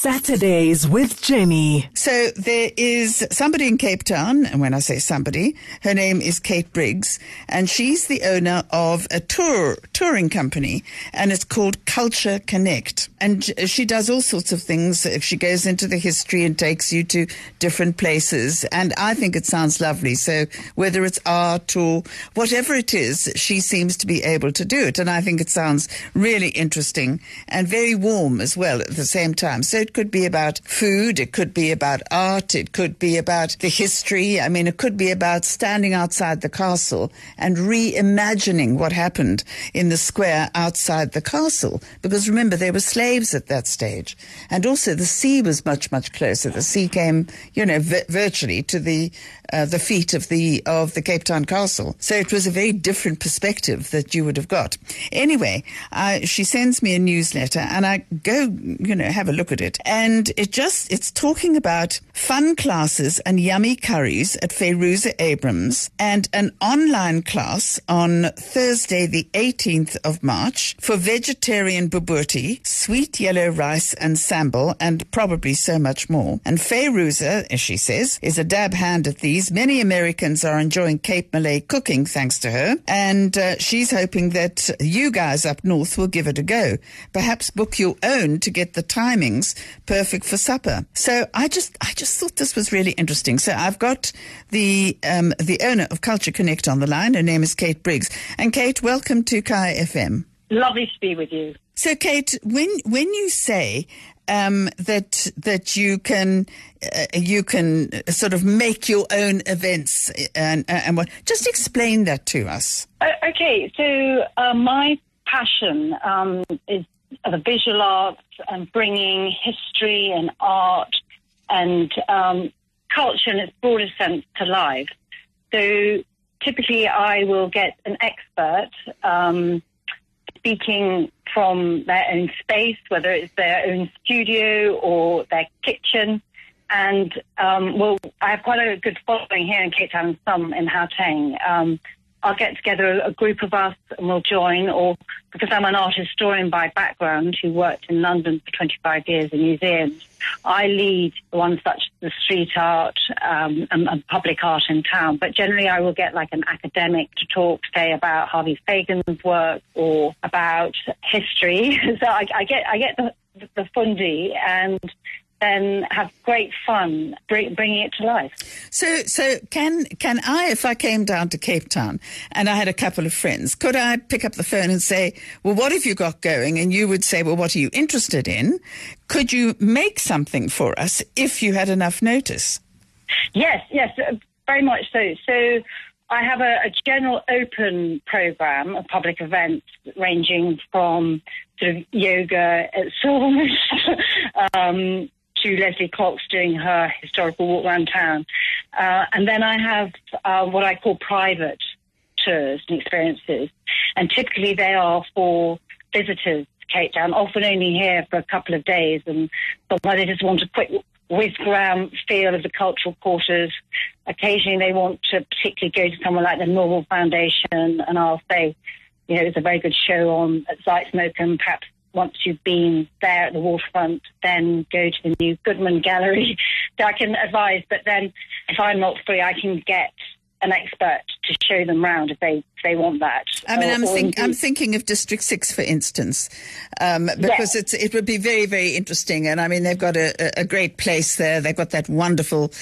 Saturdays with Jenny. So there is somebody in Cape Town, and when I say somebody, her name is Kate Briggs, and she's the owner of a tour touring company, and it's called Culture Connect. And she does all sorts of things. If she goes into the history and takes you to different places, and I think it sounds lovely. So whether it's art or whatever it is, she seems to be able to do it, and I think it sounds really interesting and very warm as well at the same time. So it could be about food, it could be about art, it could be about the history. I mean, it could be about standing outside the castle and reimagining what happened in the square outside the castle. Because remember, there were slaves at that stage. And also the sea was much, much closer. The sea came, you know, virtually to the, uh, the feet of the, of the Cape Town castle. So it was a very different perspective that you would have got. Anyway, uh, she sends me a newsletter and I go, you know, have a look at it. And it just, it's talking about fun classes and yummy curries at Fayruza Abrahams and an online class on Thursday, the 18th of March for vegetarian bobotie, sweet yellow rice and sambal, and probably so much more. And Fayruza, as she says, is a dab hand at these. Many Americans are enjoying Cape Malay cooking thanks to her. And uh, she's hoping that you guys up north will give it a go. Perhaps book your own to get the timings perfect for supper. So I just, I just thought this was really interesting. So I've got the, um, the owner of Culture Connect on the line. Her name is Kate Briggs. And Kate, welcome to Kaya FM. Lovely to be with you. So, Kate, when when you say um, that that you can uh, you can sort of make your own events and and what, just explain that to us. Uh, okay, so uh, my passion um, is the visual arts and bringing history and art and um, culture in its broadest sense to life. So typically, I will get an expert um, speaking from their own space, whether it's their own studio or their kitchen. And um, well, I have quite a good following here in Cape Town and some in Gauteng. Um, I'll get together a group of us and we'll join, or because I'm an art historian by background who worked in London for 25 years in museums, I lead ones such as the street art um, and, and, public art in town. But generally, I will get like an academic to talk, say, about Harvey Fagan's work or about history. so I, I get I get the the and then have great fun bringing it to life. So, so can can I, if I came down to Cape Town and I had a couple of friends, could I pick up the phone and say, "Well, what have you got going?" And you would say, "Well, what are you interested in?" Could you make something for us if you had enough notice? Yes, yes, uh, very much so. So. I have a, a, general open program of public events ranging from sort of yoga at Swords, um, to Leslie Cox doing her historical walk around town. Uh, and then I have uh, what I call private tours and experiences. And typically they are for visitors to Cape Town, often only here for a couple of days. And somewhere they just want a quick whiz around feel of the cultural quarters. Occasionally they want to particularly go to somewhere like the Norval Foundation and I'll say, you know, there's a very good show on at Zeitz perhaps once you've been there at the waterfront, then go to the new Goodman Gallery. so I can advise, but then if I'm not free, I can get an expert to show them round if they if they want that. I mean, or, I'm, think, I'm thinking of District Six, for instance, um, because yes. it's it would be very very interesting. And I mean, they've got a, a great place there. They've got that wonderful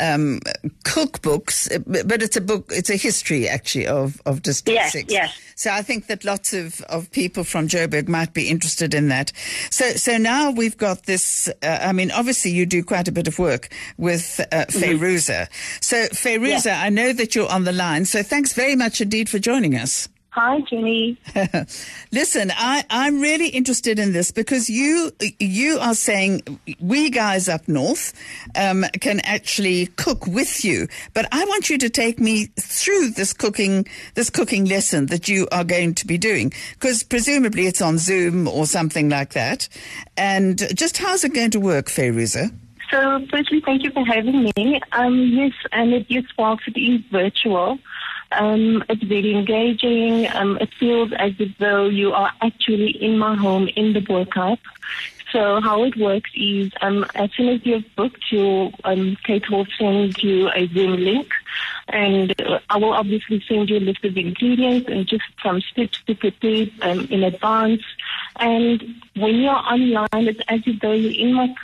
um, cookbooks, but it's a book. It's a history actually of of District yes, Six. Yes. So I think that lots of, of people from Joburg might be interested in that. So so now we've got this. Uh, I mean, obviously you do quite a bit of work with uh, mm-hmm. So Fayruza, yes. I know that you're on the line. So thanks very much indeed for joining us. Hi, Jenny. Listen, I, I'm really interested in this because you you are saying we guys up north um, can actually cook with you, but I want you to take me through this cooking this cooking lesson that you are going to be doing because presumably it's on Zoom or something like that. And just how's it going to work, Fayruza? So, firstly, thank you for having me. Um, yes, and it is whilst it is virtual. Um, it's very engaging. Um, it feels as if though you are actually in my home in the Bo-Kaap. So how it works is, um, as soon as you've booked, you, um, Kate will send you a Zoom link, and I will obviously send you a list of ingredients and just some steps to prepare um, in advance. And when you're online, it's as if though you're in my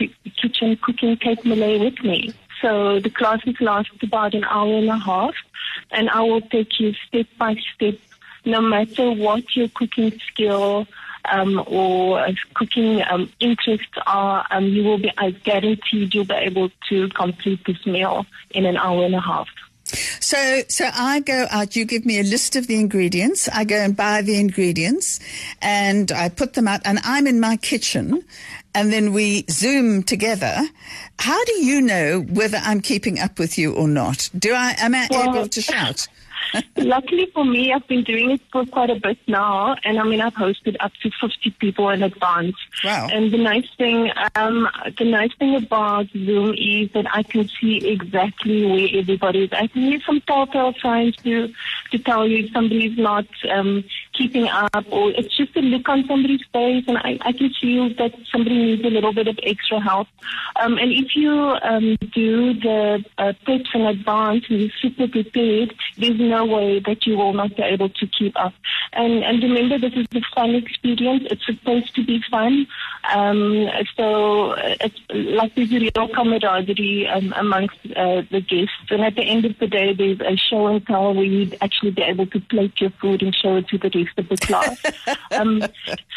kitchen cooking Cape Malay with me. So the classes last about an hour and a half, and I will take you step by step, no matter what your cooking skill um, or uh, cooking um, interests are, um, you will be, I guaranteed you'll be able to complete this meal in an hour and a half. So, so I go out. You give me a list of the ingredients. I go and buy the ingredients, and I put them out. And I'm in my kitchen, and then we zoom together. How do you know whether I'm keeping up with you or not? Do I am I Well- able to shout? Luckily for me, I've been doing it for quite a bit now, and I mean, I've hosted up to 50 people in advance. Wow. And the nice thing, um, the nice thing about Zoom is that I can see exactly where everybody is. I can use some telltale signs to to tell you if somebody's not um, keeping up, or it's just a look on somebody's face, and I, I can feel that somebody needs a little bit of extra help. Um, and if you um, do the uh, tips in advance and you're super prepared, there's no way that you will not be able to keep up. And, and remember, this is a fun experience. It's supposed to be fun. Um, so uh, it's like there's a real camaraderie um, amongst uh, the guests. And at the end of the day, there's a show and tell where you'd actually be able to plate your food and show it to the rest of the class. um,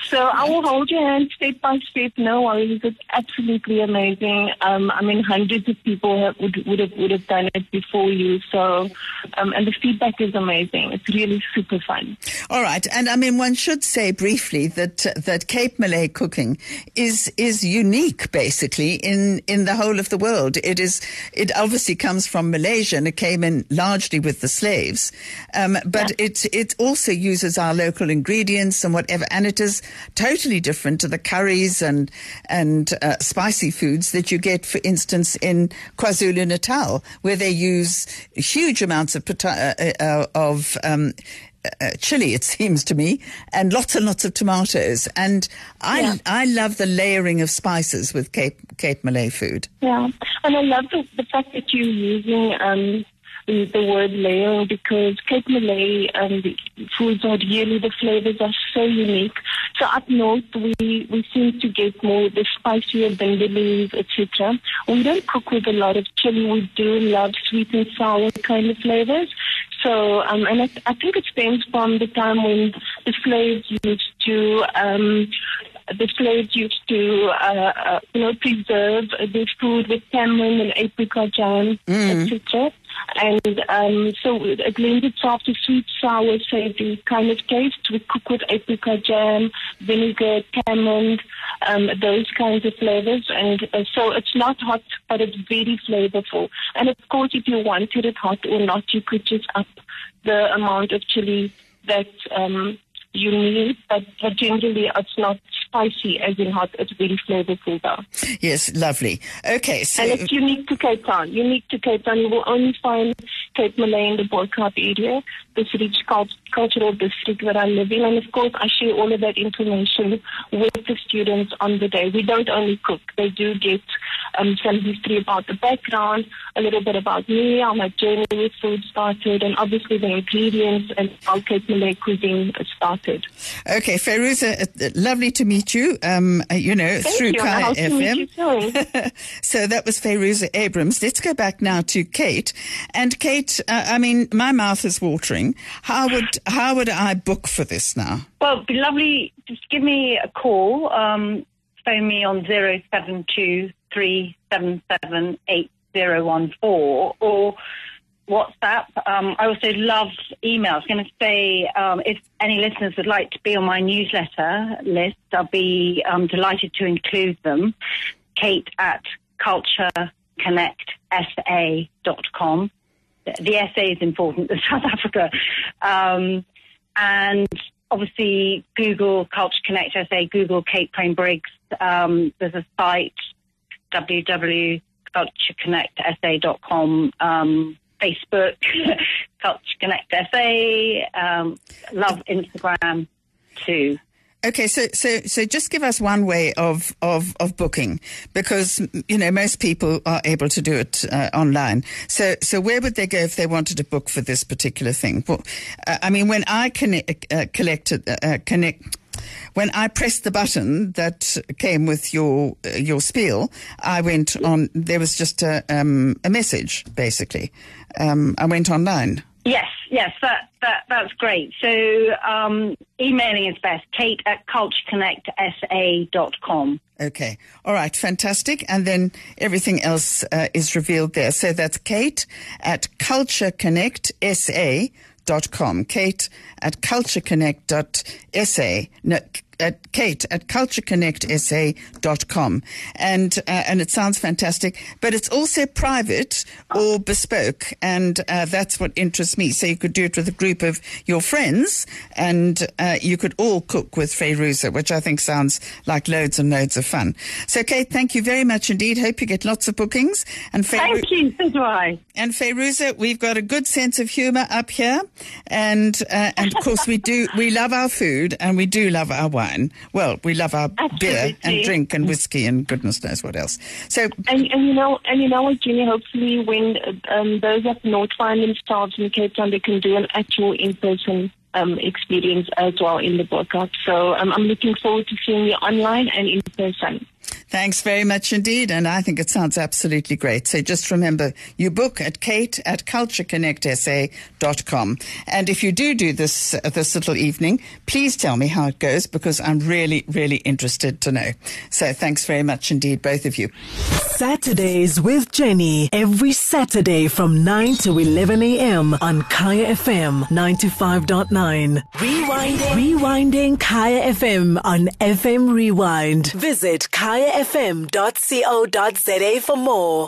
so I will hold your hand step by step. No worries. It's absolutely amazing. Um, I mean, hundreds of people have, would, would have would have done it before you. So, um, and the feedback is amazing. It's really super fun. All right, and I mean, one should say briefly that that Cape Malay cooking is is unique, basically in in the whole of the world. It is it obviously comes from Malaysia, and it came in largely with the slaves, um, but it it also uses our local ingredients and whatever, and it is totally different to the curries and and uh, spicy foods that you get, for instance, in KwaZulu Natal, where they use huge amounts of pota- uh, uh, of um, uh, chili, it seems to me, and lots and lots of tomatoes. And I Yeah. I love the layering of spices with Cape Cape Malay food. Yeah, and I love the, the fact that you're using um, the, the word layering because Cape Malay um, the foods are really the flavors are so unique. So up north we we seem to get more the spicier vindaloo, etc. We don't cook with a lot of chili. We do love sweet and sour kind of flavors. So, um, and I, I think it stems from the time when the slaves used to um, the slaves used to, uh, uh, you know, preserve their food with tamarind and apricot jam, etc. And um, so it lends itself to sweet, sour, savory kind of taste. We cook with apricot jam, vinegar, tamarind, um, those kinds of flavors. And uh, so it's not hot, but it's very flavorful. And of course, if you wanted it hot or not, you could just up the amount of chili that um, you need. But, but generally, it's not spicy as in hot. It's very flavorful though. Yes, lovely. Okay, so And it's unique to Cape Town. Unique to Cape Town. You will only find Cape Malay in the Bo-Kaap area, this rich cultural district that I live in. And of course, I share all of that information with the students on the day. We don't only cook. They do get um, some history about the background, a little bit about me, how my journey with food started, and obviously the ingredients and how Cape Malay cuisine started. okay, Fayruza, uh, lovely to meet you. Um, uh, you know, Thank through you. and I Kaya hope to meet you FM. so that was Fayruza Abrahams. Let's go back now to Kate. And Kate, uh, I mean, my mouth is watering. How would how would I book for this now? Well, it'd be lovely. Just give me a call. Um, phone me on zero seven two three seven seven eight zero one four or WhatsApp. Um, I also love email. I going to say um, if any listeners would like to be on my newsletter list, I'll be um, delighted to include them. Kate at cultureconnectsa.com. The the SA is important in South Africa. Um, and obviously Google Culture Connect SA, Google Kate Crane Briggs. Um, there's a site, www.cultureconnectsa.com. Um, Facebook, Culture Connect SA. Um, love Instagram too. Okay, so so so just give us one way of of of booking because you know most people are able to do it uh, online. So so where would they go if they wanted to book for this particular thing? Well, uh, I mean, when I connect, uh, collected uh, connect. When I pressed the button that came with your uh, your spiel, I went on. There was just a um, a message, basically. Um, I went online. Yes, yes, that, that that's great. So um, emailing is best, kate at cultureconnectsa.com. Okay. All right. Fantastic. And then everything else uh, is revealed there. So that's Kate at cultureconnectsa.com. Kate at cultureconnect.sa. No, at Kate at cultureconnectsa.com. And, uh, and it sounds fantastic, but it's also private or bespoke. And uh, that's what interests me. So you could do it with a group of your friends and uh, you could all cook with Fayruza, which I think sounds like loads and loads of fun. So Kate, thank you very much indeed. Hope you get lots of bookings. And Thank you. So do I. And Fayruza, we've got a good sense of humor up here. And, uh, and of course we do, we love our food and we do love our wine wine. Well, we love our beer and drink and whiskey and goodness knows what else. So, And, and you know, and you know what, Jenny. Hopefully, when um, those up north find themselves in Cape Town, they can do an actual in-person um, experience as well in the workout. So um, I'm looking forward to seeing you online and in person. Thanks very much indeed. And I think it sounds absolutely great. So just remember, you book at kate at cultureconnectsa.com. And if you do do this, uh, this little evening, please tell me how it goes because I'm really, really interested to know. So thanks very much indeed, both of you. Saturdays with Jenny. Every Saturday from 9 to 11 a.m. on Kaya FM 95.9. Rewinding. Rewinding Kaya FM on FM Rewind. Visit kayafm.co.za for more.